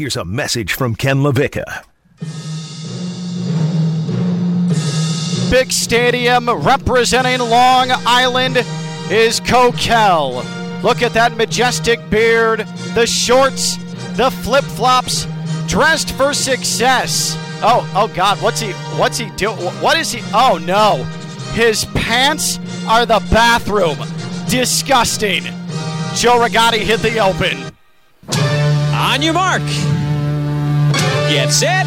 here's a message from Ken LaVicka. Big stadium representing Long Island is Kokell. Look at that majestic beard, the shorts, the flip flops, dressed for success. Oh, oh God, what's he, what's he doing? What is he? Oh no, his pants are the bathroom. Disgusting. Joe Rigotti hit the open. On your mark. Get set.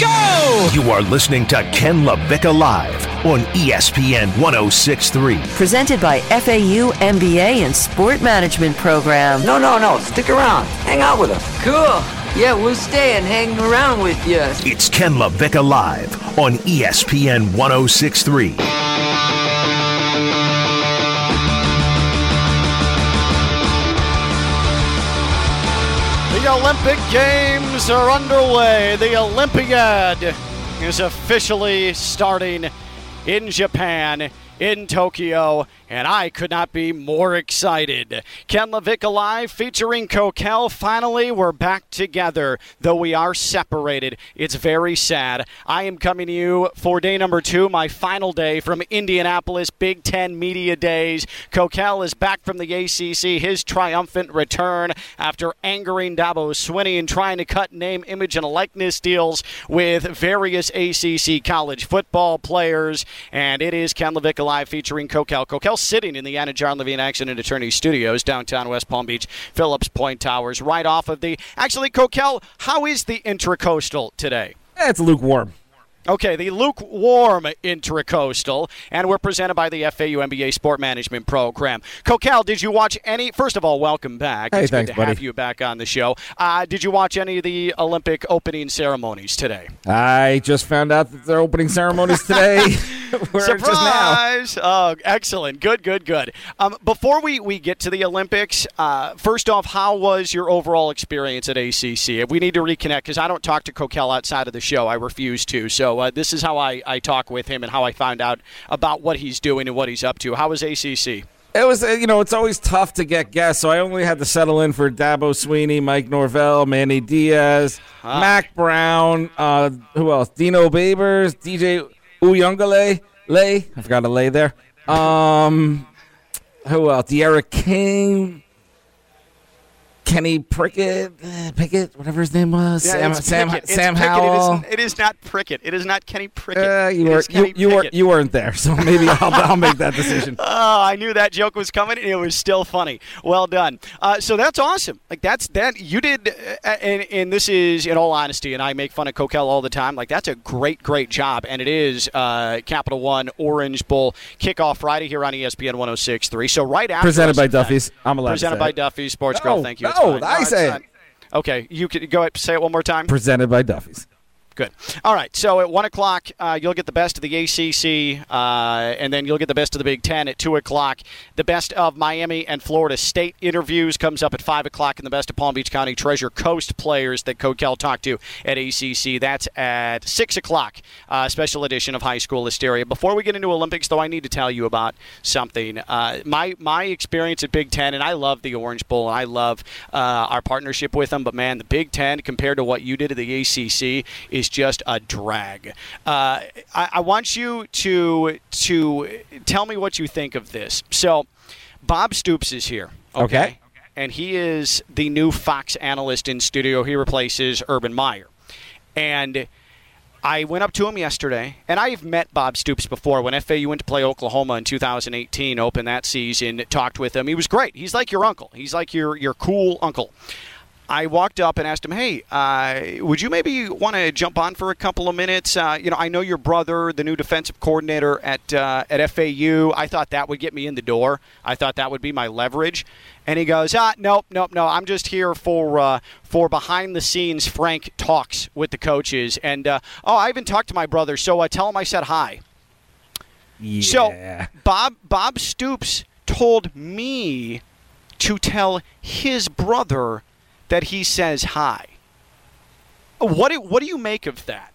Go! You are listening to Ken LaVicka Live on ESPN 1063. Presented by FAU MBA and Sport Management Program. No, no, no. Stick around. Hang out with us. Cool. Yeah, we'll stay and hang around with you. It's Ken LaVicka Live on ESPN 1063. Olympic Games are underway. The Olympiad is officially starting in Japan, in Tokyo, and I could not be more excited. Ken LaVicka Live featuring Kokell. Finally, we're back together, though we are separated. It's very sad. I am coming to you for day number two, my final day from Indianapolis Big Ten Media Days. Kokell is back from the ACC, his triumphant return after angering Dabo Swinney and trying to cut name, image, and likeness deals with various ACC college football players. And it is Ken LaVicka Live featuring Kokell. Kokell sitting in the Anna John Levine Accident Attorney Studios, downtown West Palm Beach, Phillips Point Towers, right off of the. Actually, Kokell, how is the Intracoastal today? Eh, it's lukewarm. Okay, the lukewarm Intracoastal, and we're presented by the FAU MBA Sport Management Program. Kokell, did you watch any? First of all, welcome back. Hey, it's thanks, good to have you back on the show. Uh, did you watch any of the Olympic opening ceremonies today? I just found out that they're opening ceremonies today. We're just now. Surprise! Oh, excellent. Good, good, good. Um, before we, we get to the Olympics, uh, first off, how was your overall experience at ACC? We need to reconnect because I don't talk to Kokell outside of the show. I refuse to. So uh, this is how I, I talk with him and how I find out about what he's doing and what he's up to. How was ACC? It was, uh, you know, it's always tough to get guests, so I only had to settle in for Dabo Swinney, Mike Norvell, Manny Diaz, Mack Brown, uh, who else? Dino Babers, DJ Uyungale, Lay. I forgot a lay there. Um, who else? D'Eriq King, Kenny Prickett, uh, Pickett, whatever his name was. Sam, it's Sam, It's Sam Howell. It is, it is not Prickett. It is not Kenny Prickett. Uh, you were you, you were you weren't there, so maybe I'll, I'll make that decision. Oh, I knew that joke was coming, and it was still funny. Well done. Uh, so that's awesome. Like that's that you did, uh, and, and this is in all honesty, and I make fun of Kokell all the time. Like that's a great, great job, and it is uh, Capital One Orange Bowl kickoff Friday here on ESPN 106.3. So right after Presented by. Duffy's. I'm allowed to Presented by. Duffy's Sports Girl. Thank you. Oh, no, fine. I it's say it. Okay, you can go ahead, say it one more time. Presented by Duffy's. Good. All right. So at one o'clock, uh, you'll get the best of the ACC, uh, and then you'll get the best of the Big Ten at two o'clock. The best of Miami and Florida State interviews comes up at five o'clock, and the best of Palm Beach County Treasure Coast players that Kokell talked to at ACC. That's at six o'clock. Uh, special edition of High School Hysteria. Before we get into Olympics, though, I need to tell you about something. Uh, my my experience at Big Ten, and I love the Orange Bowl, and I love uh, our partnership with them. But man, the Big Ten compared to what you did at the ACC is just a drag. Uh, I, I want you to to tell me what you think of this. So, Bob Stoops is here. Okay. And he is the new Fox analyst in studio. He replaces Urban Meyer. And I went up to him yesterday, and I've met Bob Stoops before when FAU went to play Oklahoma in 2018, open that season, talked with him. He was great. He's like your uncle. He's like your, your cool uncle. I walked up and asked him, "Hey, uh, would you maybe want to jump on for a couple of minutes? Uh, you know, I know your brother, the new defensive coordinator at uh, at FAU. I thought that would get me in the door. I thought that would be my leverage." And he goes, "Ah, nope, nope, no. I'm just here for uh, for behind the scenes frank talks with the coaches. And uh, oh, I even talked to my brother, so uh, tell him I said hi." Yeah. So Bob Bob Stoops told me to tell his brother that he says hi. Uh, what do, what do you make of that?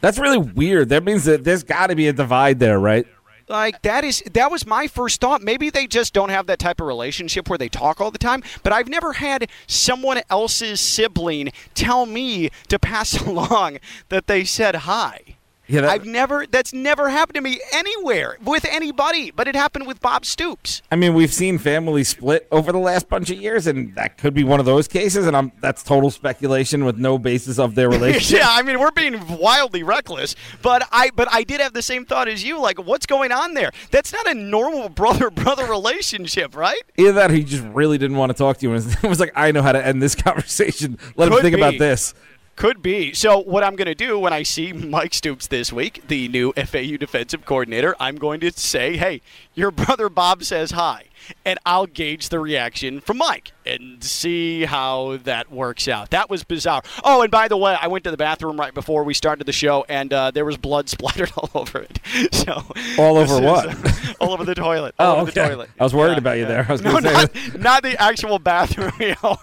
That's really weird. That means that there's got to be a divide there, right? Like that is that was my first thought. Maybe they just don't have that type of relationship where they talk all the time. But I've never had someone else's sibling tell me to pass along that they said hi. Yeah, I've never. That's never happened to me anywhere with anybody. But it happened with Bob Stoops. I mean, we've seen families split over the last bunch of years, and that could be one of those cases. And I'm that's total speculation with no basis of their relationship. yeah, I mean we're being wildly reckless, but I but I did have the same thought as you. Like, what's going on there? That's not a normal brother brother relationship, right? Either that, or he just really didn't want to talk to you, and was like, "I know how to end this conversation. Let him Could think about this." Could be. So what I'm going to do when I see Mike Stoops this week, the new FAU defensive coordinator, I'm going to say, "Hey, your brother Bob says hi." And I'll gauge the reaction from Mike and see how that works out. That was bizarre. Oh, and by the way, I went to the bathroom right before we started the show, and uh, there was blood splattered all over it. So All over is, what? uh, all over the toilet. Oh, all over the okay. toilet. I was worried Yeah, about you yeah. there. I was no, not, not the actual bathroom.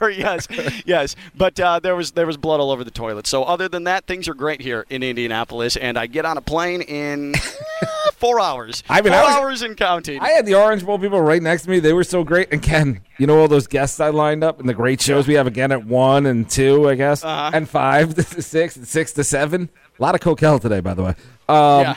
or yes, yes, but uh, there was there was blood all over the toilet. So other than that, things are great here in Indianapolis, and I get on a plane in four hours. I mean, four I was- hours and counting. I had the Orange Bowl people right next to me. They were so great. And Ken, you know all those guests I lined up and the great shows we have again at one and two, I guess, Uh-huh. and five to six and six to seven. A lot of Kokell today, by the way. Um, yeah.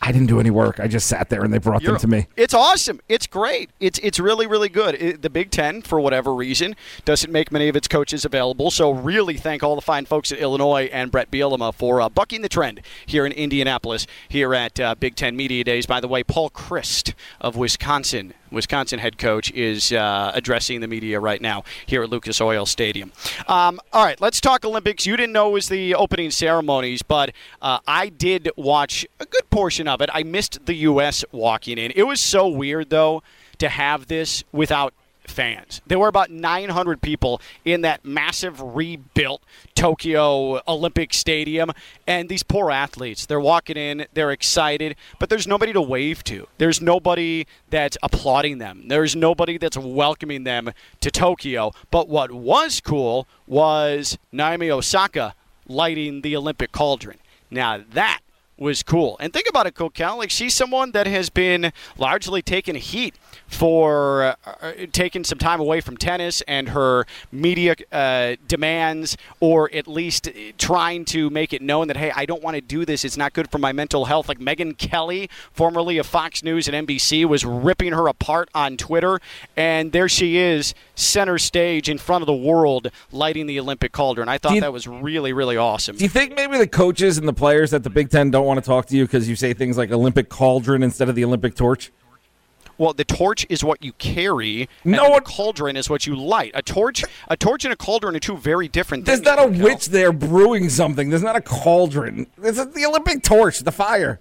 I didn't do any work. I just sat there and they brought them You're- to me. It's awesome. It's great. It's it's really really good. It, the Big Ten, for whatever reason, doesn't make many of its coaches available. So really thank all the fine folks at Illinois and Brett Bielema for uh, bucking the trend here in Indianapolis here at uh, Big Ten Media Days. By the way, Paul Chryst of Wisconsin. Wisconsin head coach is uh, addressing the media right now here at Lucas Oil Stadium. Um, all right, let's talk Olympics. You didn't know it was the opening ceremonies, but uh, I did watch a good portion of it. I missed the U.S. walking in. It was so weird, though, to have this without fans. There were about 900 people in that massive rebuilt Tokyo Olympic Stadium, and these poor athletes, they're walking in, they're excited, but there's nobody to wave to. There's nobody that's applauding them. There's nobody that's welcoming them to Tokyo. But what was cool was Naomi Osaka lighting the Olympic cauldron. Now that was cool. And think about it, Kokell. Like she's someone that has been largely taking heat for uh, taking some time away from tennis and her media uh, demands, or at least trying to make it known that hey, I don't want to do this. It's not good for my mental health. Like Megyn Kelly, formerly of Fox News and NBC, was ripping her apart on Twitter, and there she is, center stage in front of the world, lighting the Olympic cauldron. I thought you- that was really, really awesome. Do you think maybe the coaches and the players at the Big Ten don't want to talk to you because you say things like Olympic cauldron instead of the Olympic torch? Well, the torch is what you carry. No, the cauldron is what you light. A torch, a torch, and a cauldron are two very different There's things. There's not a witch there brewing something. There's not a cauldron. A, the Olympic torch, the fire.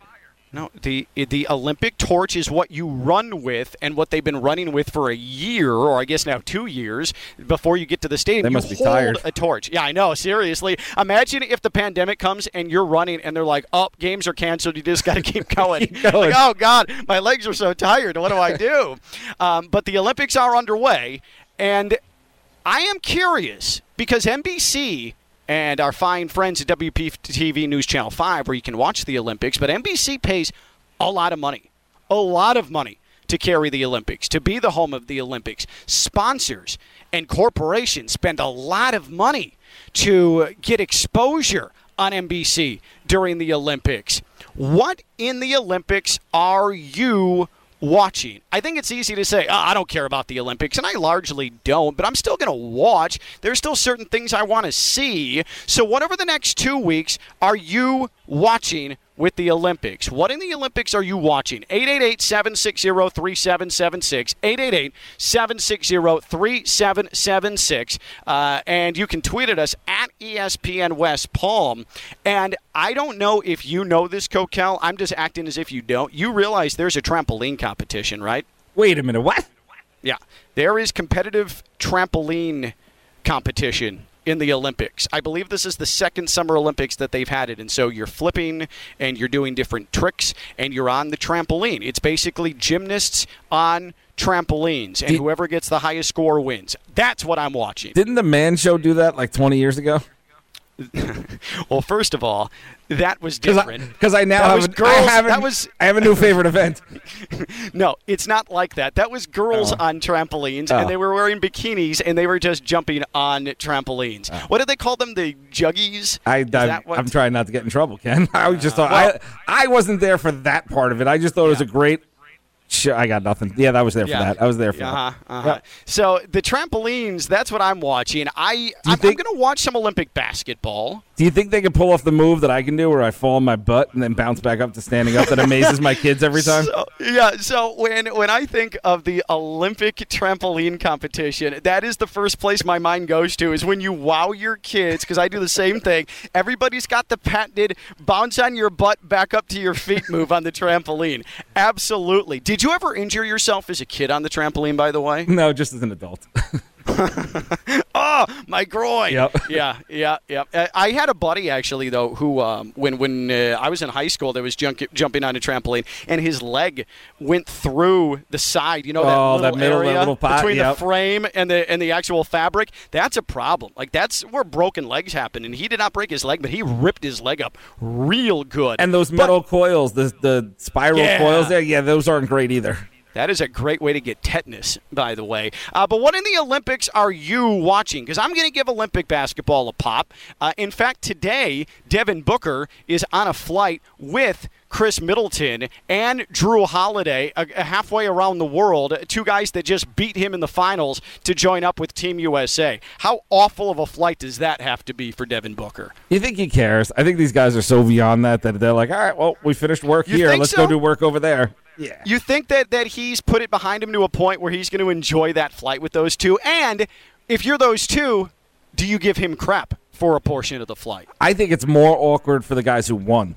No, the the Olympic torch is what you run with, and what they've been running with for a year, or I guess now two years, before you get to the stadium. They you must be hold tired. A torch. Yeah, I know. Seriously, imagine if the pandemic comes and you're running, and they're like, "Oh, games are canceled. You just got to keep going." Keep going. Like, oh God, my legs are so tired. What do I do? um, but the Olympics are underway, and I am curious because NBC and our fine friends at WPTV News Channel 5, where you can watch the Olympics, but NBC pays a lot of money, a lot of money to carry the Olympics, to be the home of the Olympics. Sponsors and corporations spend a lot of money to get exposure on NBC during the Olympics. What in the Olympics are you watching. I think it's easy to say, oh, I don't care about the Olympics, and I largely don't, but I'm still going to watch. There's still certain things I want to see. So, whatever the next two weeks, are you watching with the Olympics? What in the Olympics are you watching? 888 760 3776. 888 760 3776. Uh, and you can tweet at us at ESPN West Palm. And I don't know if you know this, Kokell. I'm just acting as if you don't. You realize there's a trampoline competition, right? Wait a minute, what? Yeah. There is competitive trampoline competition in the Olympics. I believe this is the second Summer Olympics that they've had it. And so you're flipping and you're doing different tricks and you're on the trampoline. It's basically gymnasts on trampolines, and Did- whoever gets the highest score wins. That's what I'm watching. Didn't the Man Show do that like 20 years ago? well, first of all, that was different. Because I, now That have, was girls- I have, a- that was- I have a new favorite event. No, it's not like that. That was girls oh. on trampolines, Oh. and they were wearing bikinis, and they were just jumping on trampolines. Oh. What did they call them? The juggies? I, I. I'm trying not to get in trouble, Ken. I just uh, thought well- I I wasn't there for that part of it. I just thought it was a great. Sh- I got nothing. Yeah, that was there for that. I was there for uh-huh, that. uh-huh. Yep. So the trampolines, that's what I'm watching. I I'm, I'm going to watch some Olympic basketball. Do you think they can pull off the move that I can do, where I fall on my butt and then bounce back up to standing up? That amazes my kids every time. So, yeah, so when when I think of the Olympic trampoline competition, that is the first place my mind goes to is when you wow your kids because I do the same thing. Everybody's got the patented bounce on your butt back up to your feet move on the trampoline. Absolutely. Did you ever injure yourself as a kid on the trampoline by the way? no, just as an adult. oh, my groin. Yep. Yeah, yeah, yeah. Uh, I had a buddy actually though who, um, when when uh, I was in high school, that was junk- jumping on a trampoline, and his leg went through the side. You know that Oh, little that middle- that area little pot, between yep. the frame and the and the actual fabric. That's a problem. Like that's where broken legs happen. And he did not break his leg, but he ripped his leg up real good. and those But- metal coils, the the spiral Yeah. coils there, yeah, those aren't great either. That is a great way to get tetanus, by the way. Uh, but what in the Olympics are you watching? Because I'm going to give Olympic basketball a pop. Uh, in fact, today, Devin Booker is on a flight with Khris Middleton and Jrue Holiday, uh, halfway around the world. Two guys that just beat him in the finals to join up with Team USA. How awful of a flight does that have to be for Devin Booker? You think he cares? I think these guys are so beyond that that they're like, all right, well, we finished work You here. Let's so? go do work over there. Yeah. You think that that he's put it behind him to a point where he's going to enjoy that flight with those two? And if you're those two, do you give him crap for a portion of the flight? I think it's more awkward for the guys who won.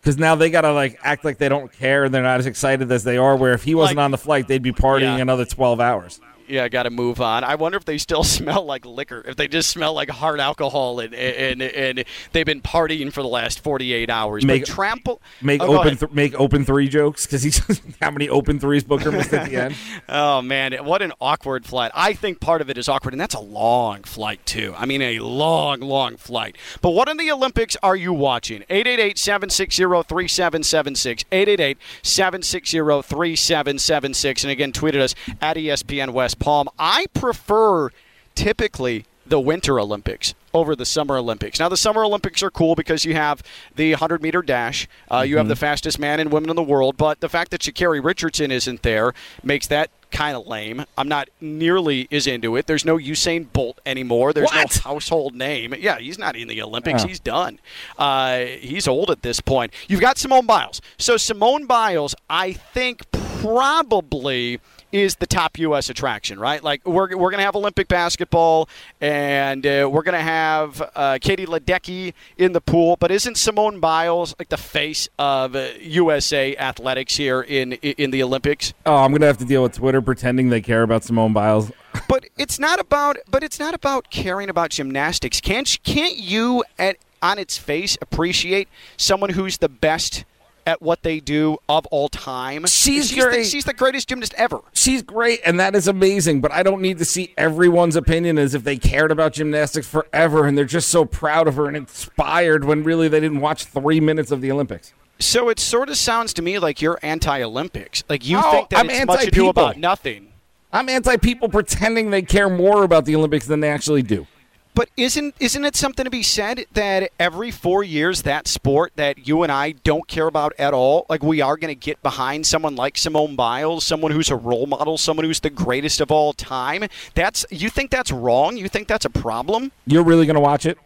Because now they got to like act like they don't care and they're not as excited as they are. Where if he wasn't Like- on the flight, they'd be partying Yeah. another 12 hours. Yeah, I got to move on. I wonder if they still smell like liquor, if they just smell like hard alcohol, and and and they've been partying for the last 48 hours. Make- but trample, Make Oh, open th- make open three jokes because he's how many open threes Booker missed at the end. Oh man, what an awkward flight. I think part of it is awkward, and that's a long flight too. I mean, a long, long flight. But what in the Olympics are you watching? 888-760-3776. 888-760-3776. And again, tweet at us at ESPN West Palm. I prefer typically the Winter Olympics over the Summer Olympics. Now, the Summer Olympics are cool because you have the 100 meter dash, uh, you have the fastest man and women in the world, but the fact that Sha'Carri Richardson isn't there makes that kind of lame. I'm not nearly as into it. There's no Usain Bolt anymore. There's What? no household name. Yeah, he's not in the Olympics. Oh. He's done. Uh, he's old at this point. You've got Simone Biles. So Simone Biles, I think, probably is the top U.S. attraction, right? Like we're, we're going to have Olympic basketball, and uh, we're going to have uh, Katie Ledecky in the pool. But isn't Simone Biles like the face of uh, USA athletics here in in the Olympics? Oh, I'm gonna have to deal with Twitter pretending they care about Simone Biles. but it's not about but it's not about caring about gymnastics. Can't can't you at on its face appreciate someone who's the best at what they do of all time? She's the, great. she's the greatest gymnast ever. She's great, and that is amazing. But I don't need to see everyone's opinion as if they cared about gymnastics forever, and they're just so proud of her and inspired when really they didn't watch three minutes of the Olympics. So it sort of sounds to me like you're anti-Olympics. Like you No, think that I'm it's much ado anti-people. about nothing. I'm anti people pretending they care more about the Olympics than they actually do. But isn't isn't it something to be said that every four years that sport that you and I don't care about at all, like we are going to get behind someone like Simone Biles, someone who's a role model, someone who's the greatest of all time. That's you think that's wrong? You think that's a problem? You're really going to watch it?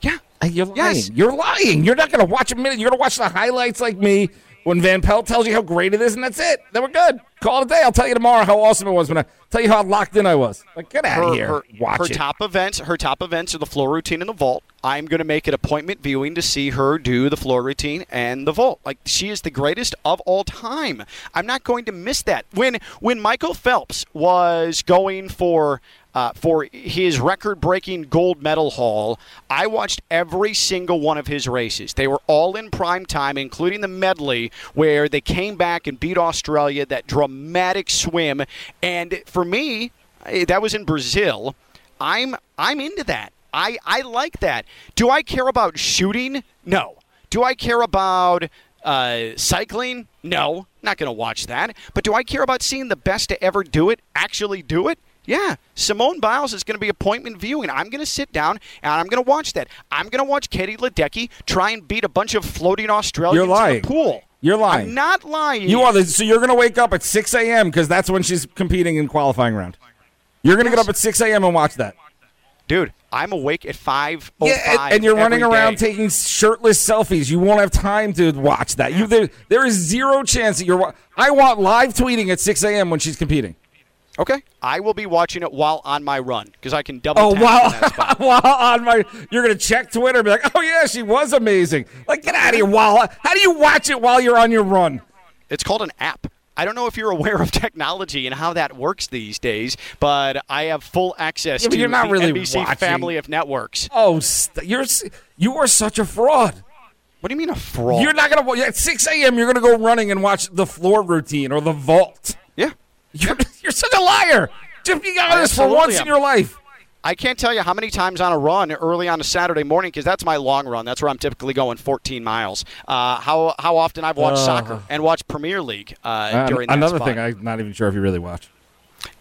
Yeah. Uh, You're lying. Yes. You're lying. You're not going to watch a minute. You're going to watch the highlights like me when Van Pelt tells you how great it is, and that's it. Then we're good. Call it a day. I'll tell you tomorrow how awesome it was when I tell you how locked in I was. Like, get out of here. her, watch her it. top events her top events are the floor routine and the vault i'm going to make an appointment viewing to see her do the floor routine and the vault like she is the greatest of all time i'm not going to miss that when when michael phelps was going for uh, for his record-breaking gold medal haul, I watched every single one of his races. They were all in prime time, including the medley where they came back and beat Australia. That dramatic swim, and for me, eh, that was in Brazil. I'm I'm into that. I, I like that. Do I care about shooting? No. Do I care about uh, cycling? No. Not going to watch that. But do I care about seeing the best to ever do it actually do it? Yeah, Simone Biles is going to be appointment viewing. I'm going to sit down and I'm going to watch that. I'm going to watch Katie Ledecky try and beat a bunch of floating Australians You're lying. in a pool. You're lying. I'm not lying. You are the, so you're going to wake up at 6 a.m. because that's when she's competing in qualifying round. You're going to get up at 6 a.m. and watch that. dude. I'm awake at five. Oh yeah, and, and you're running around taking shirtless selfies. You won't have time to watch that. You there, there is zero chance that you're. I want live tweeting at 6 a.m. when she's competing. Okay, I will be watching it while on my run because I can double. Oh, on while on my, you're gonna check Twitter, and be like, "Oh yeah, she was amazing." Like, get out of here! While how do you watch it while you're on your run? It's called an app. I don't know if you're aware of technology and how that works these days, but I have full access Yeah, to you're not the really NBC watching. family of networks. Oh, st- you're you are such a fraud. What do you mean a fraud? You're not gonna at 6 a.m. You're gonna go running and watch the floor routine or the vault. yeah. You're such a liar. Just be honest for once am. in your life. I can't tell you how many times on a run early on a Saturday morning because that's my long run. That's where I'm typically going 14 miles. Uh, how how often I've watched soccer and watched Premier League uh, during that another thing, I'm not even sure if you really watch.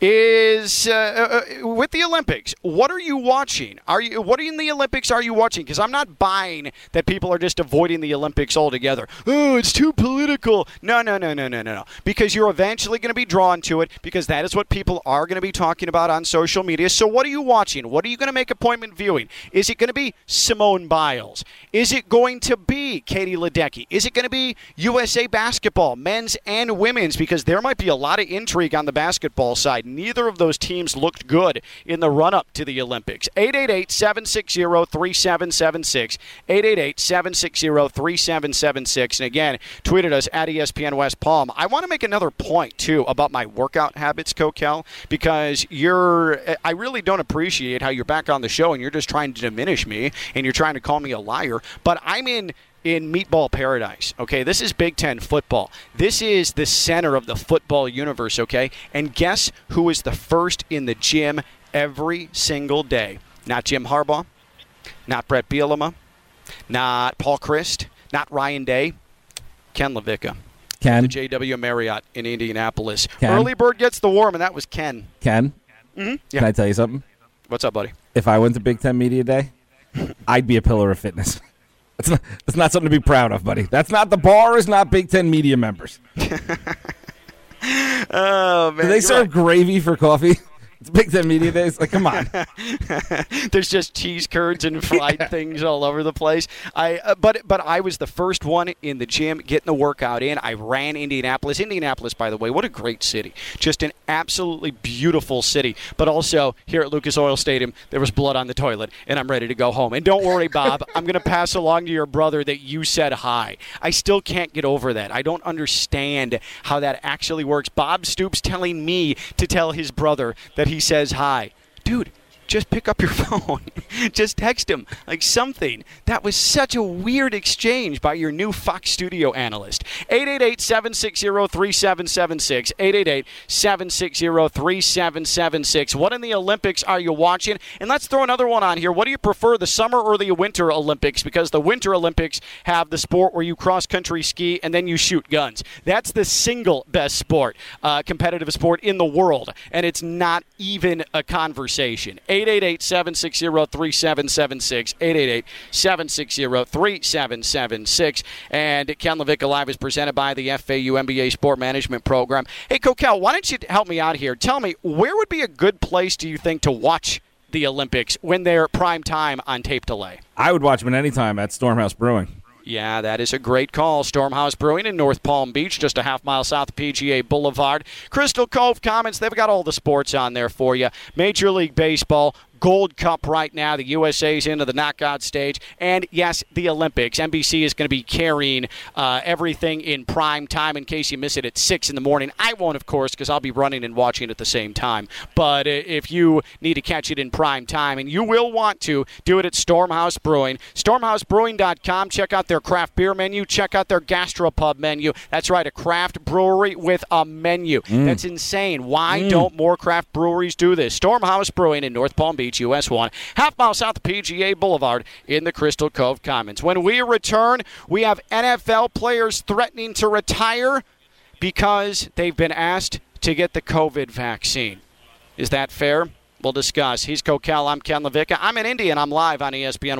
Is uh, uh, with the Olympics. What are you watching? Are you what in the Olympics are you watching? Because I'm not buying that people are just avoiding the Olympics altogether. Oh, it's too political. No, no, no, no, no, no, no. Because you're eventually going to be drawn to it because that is what people are going to be talking about on social media. So what are you watching? What are you going to make appointment viewing? Is it going to be Simone Biles? Is it going to be Katie Ledecky? Is it going to be USA basketball, men's and women's? Because there might be a lot of intrigue on the basketball side. Neither of those teams looked good in the run up to the Olympics. 888 760 3776. 888 760 3776. And again, tweeted us at ESPN West Palm. I want to make another point, too, about my workout habits, Kokell, because you're, I really don't appreciate how you're back on the show and you're just trying to diminish me and you're trying to call me a liar. But I'm in in meatball paradise. Okay, this is Big Ten football. This is the center of the football universe. Okay, and guess who is the first in the gym every single day? Not Jim Harbaugh, not Brett Bielema, not Paul Chryst, not Ryan Day, Ken LaVicka. Ken, The JW Marriott in Indianapolis. Ken? Early bird gets the worm, and that was Ken. Ken, mm-hmm. Yeah. can I tell you something? What's up, buddy? If I went to Big Ten Media Day, I'd be a pillar of fitness. That's not, that's not something to be proud of, buddy. That's not the bar. Is not Big Ten media members. Oh man, Do they serve right. gravy for coffee? It's Big Ten media days. Like, come on. There's just cheese curds and fried things all over the place. I uh, but but I was the first one in the gym getting the workout in. I ran Indianapolis. Indianapolis, by the way, what a great city. Just an absolutely beautiful city. But also here at Lucas Oil Stadium, there was blood on the toilet, and I'm ready to go home. And don't worry, Bob, I'm going to pass along to your brother that you said hi. I still can't get over that. I don't understand how that actually works. Bob Stoops telling me to tell his brother that he says hi. Dude, just pick up your phone. just text him like something. That was such a weird exchange by your new Fox Studio analyst. 888-760-3776. 888-760-3776. What in the Olympics are you watching? And let's throw another one on here. What do you prefer, the summer or the winter Olympics? Because the winter Olympics have the sport where you cross country ski and then you shoot guns. That's the single best sport, uh, competitive sport in the world, and it's not even a conversation. 888-760-3776. 888-760-3776. And Ken LaVicka Live is presented by the FAU MBA Sport Management Program. Hey, Kokell, why don't you help me out here? Tell me, where would be a good place, do you think, to watch the Olympics when they're prime time on tape delay? I would watch them at any time at Stormhouse Brewing. Yeah, that is a great call. Stormhouse Brewing in North Palm Beach, just a half mile south of PGA Boulevard. Crystal Cove Commons, they've got all the sports on there for you. Major League Baseball, Gold Cup right now. The USA's into the knockout stage. And yes, the Olympics. NBC is going to be carrying uh, everything in prime time in case you miss it at 6 in the morning. I won't, of course, because I'll be running and watching it at the same time. But if you need to catch it in prime time, and you will want to, do it at Stormhouse Brewing. StormhouseBrewing.com. Check out their craft beer menu. Check out their gastropub menu. That's right, a craft brewery with a menu. That's insane. Why don't more craft breweries do this? Stormhouse Brewing in North Palm Beach. US 1, half mile south of PGA Boulevard in the Crystal Cove Commons. When we return, we have NFL players threatening to retire because they've been asked to get the COVID vaccine. Is that fair? We'll discuss. He's Kokell. I'm Ken LaVicka. I'm in Indy, and I'm live on ESPN